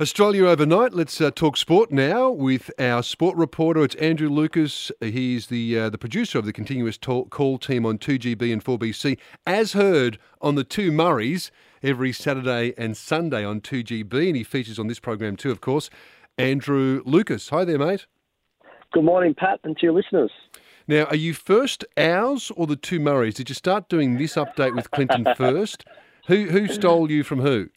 Australia overnight. Let's uh, talk sport now with our sport reporter. It's Andrew Lucas. He's the uh, the producer of the continuous talk, call team on 2GB and 4BC, as heard on the two Murrays every Saturday and Sunday on 2GB, and he features on this program too, of course. Andrew Lucas. Hi there, mate. Good morning, Pat, and to your listeners. Now, are you first ours or the two Murrays? Did you start doing this update with Clinton first? Who who stole you from who?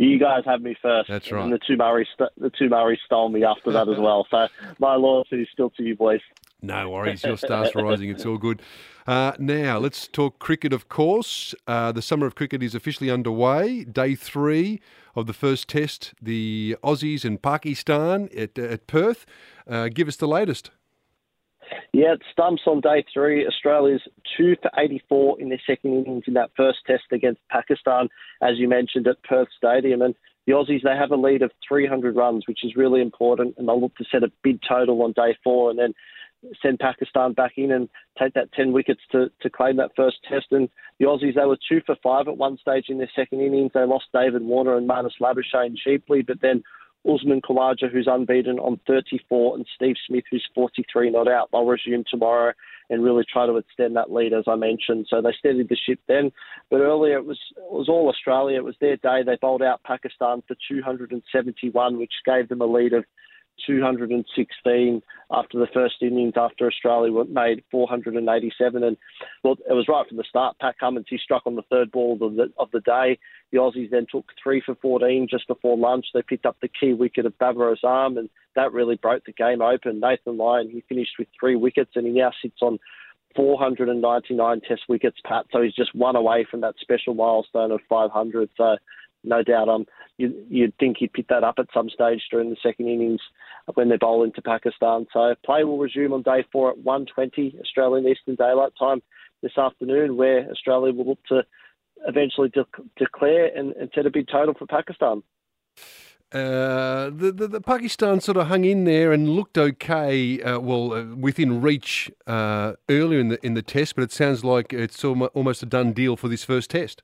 You guys had me first. That's right. And the two Murray, st- the two Murray stole me after that as well. So my loyalty is still to you boys. No worries, your stars are rising. It's all good. Uh, now let's talk cricket. Of course, uh, the summer of cricket is officially underway. Day three of the first test, the Aussies and Pakistan at, at Perth. Uh, give us the latest. Yeah, it stumps on day three. Australia's two for 84 in their second innings in that first test against Pakistan, as you mentioned at Perth Stadium. And the Aussies, they have a lead of 300 runs, which is really important. And they'll look to set a big total on day four and then send Pakistan back in and take that 10 wickets to, to claim that first test. And the Aussies, they were two for five at one stage in their second innings. They lost David Warner and Marnus Labuschagne cheaply, but then Usman Khawaja, who's unbeaten on 34, and Steve Smith, who's 43 not out. They'll resume tomorrow and really try to extend that lead, as I mentioned. So they steadied the ship then. But earlier it was it was all Australia. It was their day. They bowled out Pakistan for 271, which gave them a lead of 216 after the first innings after Australia made 487. And well, it was right from the start. Pat Cummins, he struck on the third ball of the, of the day. The Aussies then took three for 14 just before lunch. They picked up the key wicket of Babar Azam, and that really broke the game open. Nathan Lyon, he finished with three wickets, and he now sits on 499 test wickets, Pat. So he's just one away from that special milestone of 500. So no doubt um, you, you'd think he'd pick that up at some stage during the second innings when they're bowling to Pakistan. So play will resume on day four at 1.20 Australian Eastern Daylight Time this afternoon, where Australia will look to eventually de- declare and, and set a big total for Pakistan. Uh, the, the, the, Pakistan sort of hung in there and looked okay, uh, well, uh, within reach uh, earlier in the in the test, but it sounds like it's almost a done deal for this first test.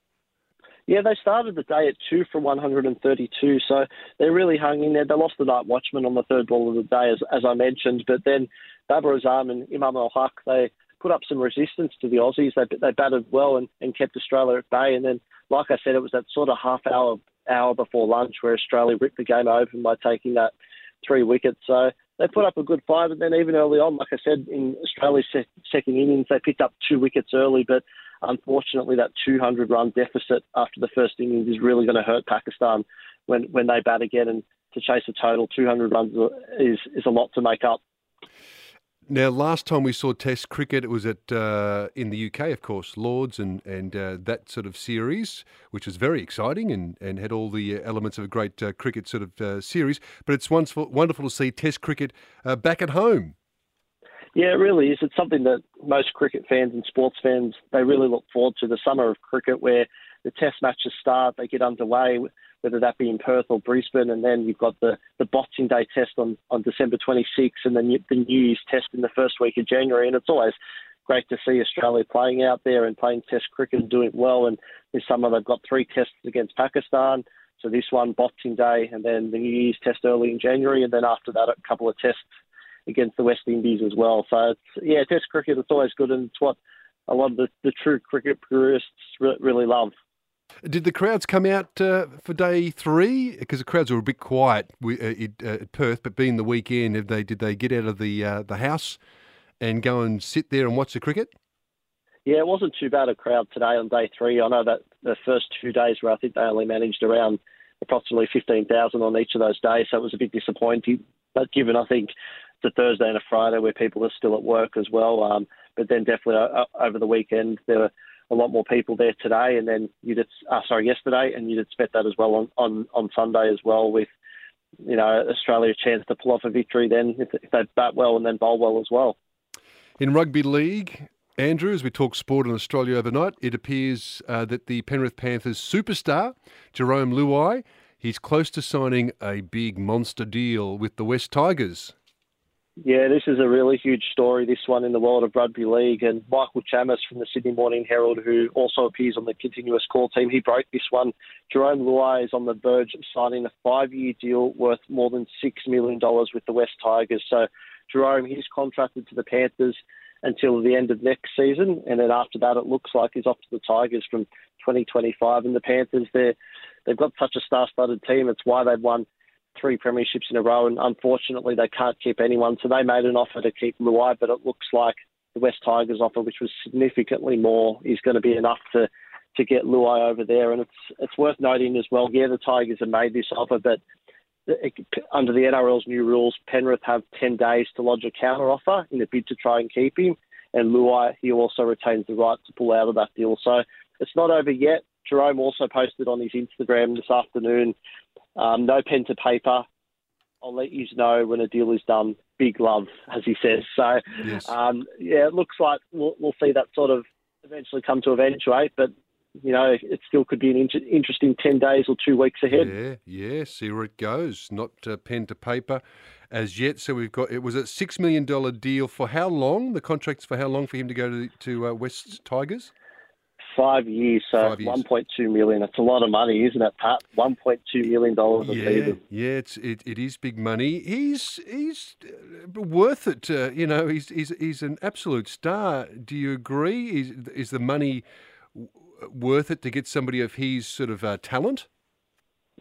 Yeah, they started the day at two for 132, so they really hung in there. They lost the night watchman on the third ball of the day, as, as I mentioned, but then Babar Azam and Imam-ul-Haq, they put up some resistance to the Aussies. They, they batted well and, and kept Australia at bay. And then, like I said, it was that sort of half hour hour before lunch where Australia ripped the game open by taking that three wickets. So they put up a good fight. And then even early on, like I said, in Australia's second innings, they picked up two wickets early, but unfortunately, that 200 run deficit after the first innings is really going to hurt Pakistan when, when they bat again. And to chase a total 200 runs is, is a lot to make up. Now, last time we saw Test cricket, it was at uh, in the UK, of course, Lords and and uh, that sort of series, which was very exciting and, and had all the uh, elements of a great uh, cricket sort of uh, series. But it's wonderful, wonderful to see Test cricket uh, back at home. Yeah, it really is. It's something that most cricket fans and sports fans they really look forward to. The summer of cricket, where the Test matches start, they get underway, whether that be in Perth or Brisbane, and then you've got the, the Boxing Day Test on, on December 26th, and then the New Year's Test in the first week of January. And it's always great to see Australia playing out there and playing Test cricket and doing well. And this summer they've got three Tests against Pakistan. So this one, Boxing Day, and then the New Year's Test early in January, and then after that, a couple of Tests against the West Indies as well. So it's yeah, Test cricket it's always good, and it's what a lot of the, the true cricket purists re- really love. Did the crowds come out uh, for day three? Because the crowds were a bit quiet uh, at Perth, but being the weekend, did they did they get out of the uh, the house and go and sit there and watch the cricket? Yeah, it wasn't too bad a crowd today on day three. I know that the first two days where I think they only managed around approximately 15,000 on each of those days, so it was a bit disappointing. But given, I think, it's a Thursday and a Friday where people are still at work as well. Um, but then definitely uh, uh, over the weekend there were a lot more people there today, and then you'd uh, sorry yesterday, and you'd expect that as well on, on, on Sunday as well with you know Australia a chance to pull off a victory then if, if they bat well and then bowl well as well. In rugby league, Andrew, as we talk sport in Australia overnight, it appears uh, that the Penrith Panthers superstar Jarome Luai he's close to signing a big monster deal with the West Tigers. Yeah, this is a really huge story, this one in the world of rugby league. And Michael Chammas from the Sydney Morning Herald, who also appears on the continuous call team, he broke this one. Jarome Luai is on the verge of signing a five year deal worth more than $6 million with the West Tigers. So, Jarome, he's contracted to the Panthers until the end of next season. And then after that, it looks like he's off to the Tigers from 2025. And the Panthers, they're, they've got such a star studded team. It's why they've won three premierships in a row, and unfortunately they can't keep anyone. So they made an offer to keep Luai, but it looks like the West Tigers offer, which was significantly more, is going to be enough to to get Luai over there. And it's it's worth noting as well. Yeah, the Tigers have made this offer, but under the NRL's new rules, Penrith have ten days to lodge a counter offer in a bid to try and keep him. And Luai, he also retains the right to pull out of that deal. So it's not over yet. Jarome also posted on his Instagram this afternoon um, no pen to paper. I'll let you know when a deal is done. Big love, as he says. So, yes. um, yeah, it looks like we'll, we'll, see that sort of eventually come to eventuate, but you know, it still could be an inter- interesting 10 days or two weeks ahead. Yeah, yeah, see where it goes. Not uh, pen to paper as yet. So we've got, it was a $6 million deal for how long? The contract's for how long for him to go to, to uh, West Tigers? Five years, so Five years. 1.2 million. That's a lot of money, isn't it, Pat? 1.2 million dollars a yeah, season. Yeah, it's it, it is big money. He's he's uh, worth it. Uh, you know, he's he's he's an absolute star. Do you agree? Is is the money worth it to get somebody of his sort of uh, talent?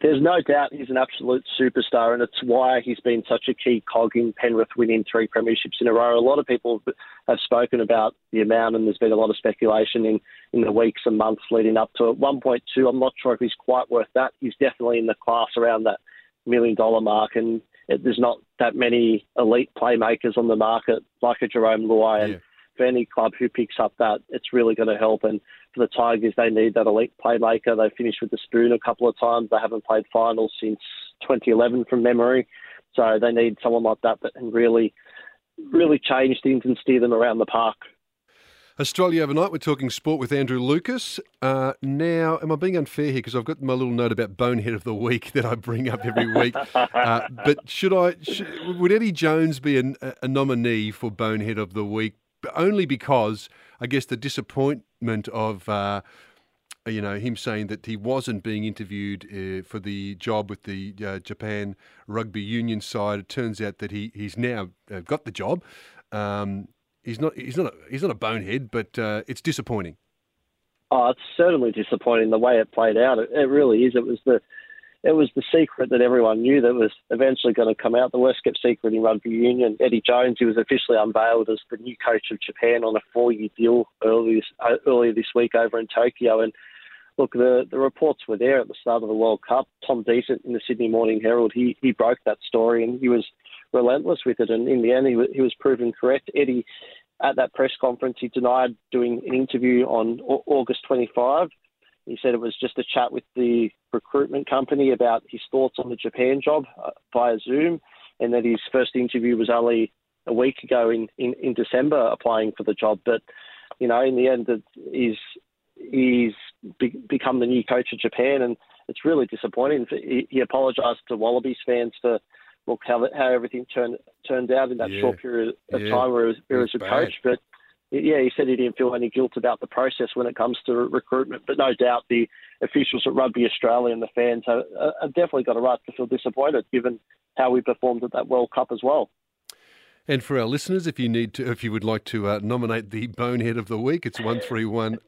There's no doubt he's an absolute superstar, and it's why he's been such a key cog in Penrith winning three premierships in a row. A lot of people have spoken about the amount, and there's been a lot of speculation in, in the weeks and months leading up to it. 1.2, I'm not sure if he's quite worth that. He's definitely in the class around that million dollar mark, and it, there's not that many elite playmakers on the market like a Jarome Luai. And yeah for any club who picks up that, it's really going to help. And for the Tigers, they need that elite playmaker. They finished with the spoon a couple of times. They haven't played finals since 2011 from memory. So they need someone like that that can really, really change things and steer them around the park. Australia overnight, we're talking sport with Andrew Lucas. Uh, now, am I being unfair here? Because I've got my little note about bonehead of the week that I bring up every week. Uh, but should I? Should, would Eddie Jones be a, a nominee for bonehead of the week only because I guess the disappointment of. Uh, you know him saying that he wasn't being interviewed uh, for the job with the uh, Japan rugby union side. It turns out that he he's now uh, got the job. Um, he's not he's not a, he's not a bonehead, but uh, it's disappointing. Oh, it's certainly disappointing the way it played out. It, it really is. It was the it was the secret that everyone knew that was eventually going to come out. The worst kept secret in rugby union. Eddie Jones, he was officially unveiled as the new coach of Japan on a four-year deal earlier uh, earlier this week over in Tokyo. And look, the the reports were there at the start of the World Cup. Tom Decent in the Sydney Morning Herald, he he broke that story and he was relentless with it. And in the end, he, he was proven correct. Eddie. At that press conference, he denied doing an interview on August 25 he said it was just a chat with the recruitment company about his thoughts on the Japan job uh, via Zoom, and that his first interview was only a week ago in, in, in December applying for the job. But, you know, in the end, he's, he's be, become the new coach of Japan, and it's really disappointing. He, he apologised to Wallabies fans for look how, how everything turned turned out in that yeah. short period of yeah. time where he was, he was a bad. coach. But yeah, he said he didn't feel any guilt about the process when it comes to recruitment, but no doubt the officials at Rugby Australia and the fans have, uh, have definitely got a right to feel disappointed given how we performed at that World Cup as well. And for our listeners, if you need to, if you would like to uh, nominate the bonehead of the week, it's one three one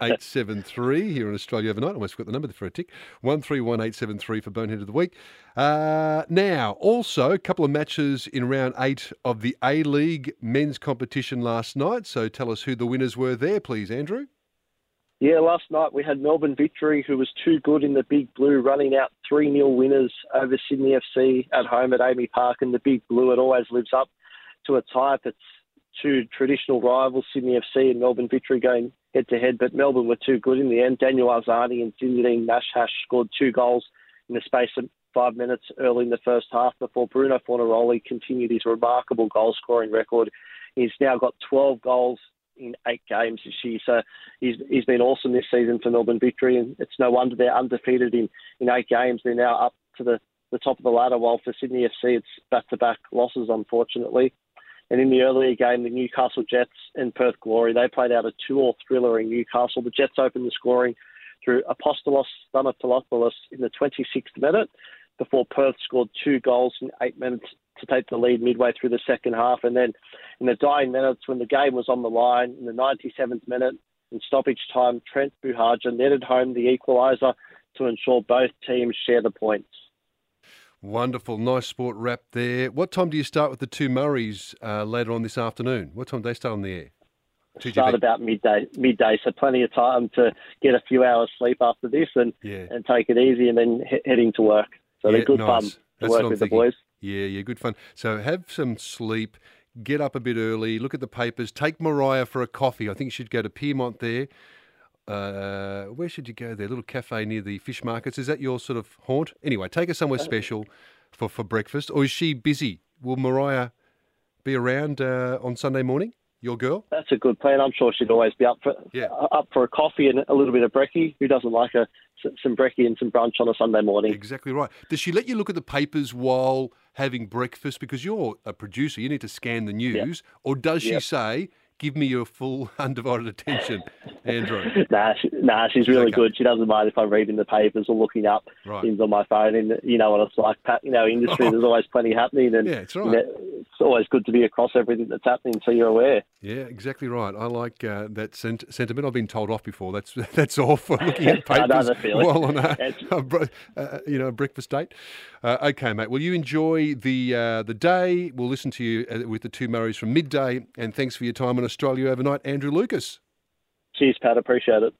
eight seven three here in Australia overnight. I almost got the number for a tick. One three one eight seven three for bonehead of the week. Uh, now, also a couple of matches in round eight of the A League men's competition last night. So tell us who the winners were there, please, Andrew. Yeah, last night we had Melbourne Victory, who was too good in the Big Blue, running out 3 0 winners over Sydney FC at home at AAMI Park. And the Big Blue, it always lives up to a type. It's two traditional rivals, Sydney FC and Melbourne Victory, going head to head, but Melbourne were too good in the end. Daniel Arzani and Zinedine Machach scored two goals in the space of five minutes early in the first half before Bruno Fornaroli continued his remarkable goal scoring record. He's now got 12 goals in eight games this year. So he's he's been awesome this season for Melbourne Victory, and it's no wonder they're undefeated in, in eight games. They're now up to the, the top of the ladder, while for Sydney FC it's back to back losses, unfortunately. And in the earlier game, the Newcastle Jets and Perth Glory, they played out a two-all thriller in Newcastle. The Jets opened the scoring through Apostolos Stamatelopoulos in the 26th minute before Perth scored two goals in eight minutes to take the lead midway through the second half. And then in the dying minutes, when the game was on the line, in the 97th minute, in stoppage time, Trent Buhagiar netted home the equaliser to ensure both teams share the points. Wonderful, nice sport wrap there. What time do you start with the two Murrays uh, later on this afternoon? What time do they start on the air? Start about midday, midday, so plenty of time to get a few hours sleep after this and yeah. and take it easy, and then he- heading to work. So Yeah, they're good nice. fun to That's work with thinking. the boys. Yeah, yeah, good fun. So have some sleep, get up a bit early, look at the papers, take Mariah for a coffee. I think you should go to Pyrmont there. Uh, where should you go there? little cafe near the fish markets. Is that your sort of haunt? Anyway, take her somewhere special for, for breakfast. Or is she busy? Will Mariah be around uh, on Sunday morning? Your girl? That's a good plan. I'm sure she'd always be up for Yeah. up for a coffee and a little bit of brekkie. Who doesn't like a some brekkie and some brunch on a Sunday morning? Exactly right. Does she let you look at the papers while having breakfast? Because you're a producer, you need to scan the news. Or does she Yep. say, give me your full undivided attention, Andrew? Nah, she, nah, she's really okay. good. She doesn't mind if I'm reading the papers or looking up Right. things on my phone. And you know what it's like, Pat. You know, industry. Oh. There's always plenty happening, and Yeah, it's right. you know, it's always good to be across everything that's happening, so you're aware. Yeah, exactly right. I like uh, that sent- sentiment. I've been told off before. That's that's all for looking at papers while on a, a uh, you know a breakfast date. Uh, okay, mate. Well, you enjoy the uh, the day. We'll listen to you uh, with the two Murrays from midday. And thanks for your time in Australia overnight, Andrew Lucas. Cheers, Pat. Appreciate it.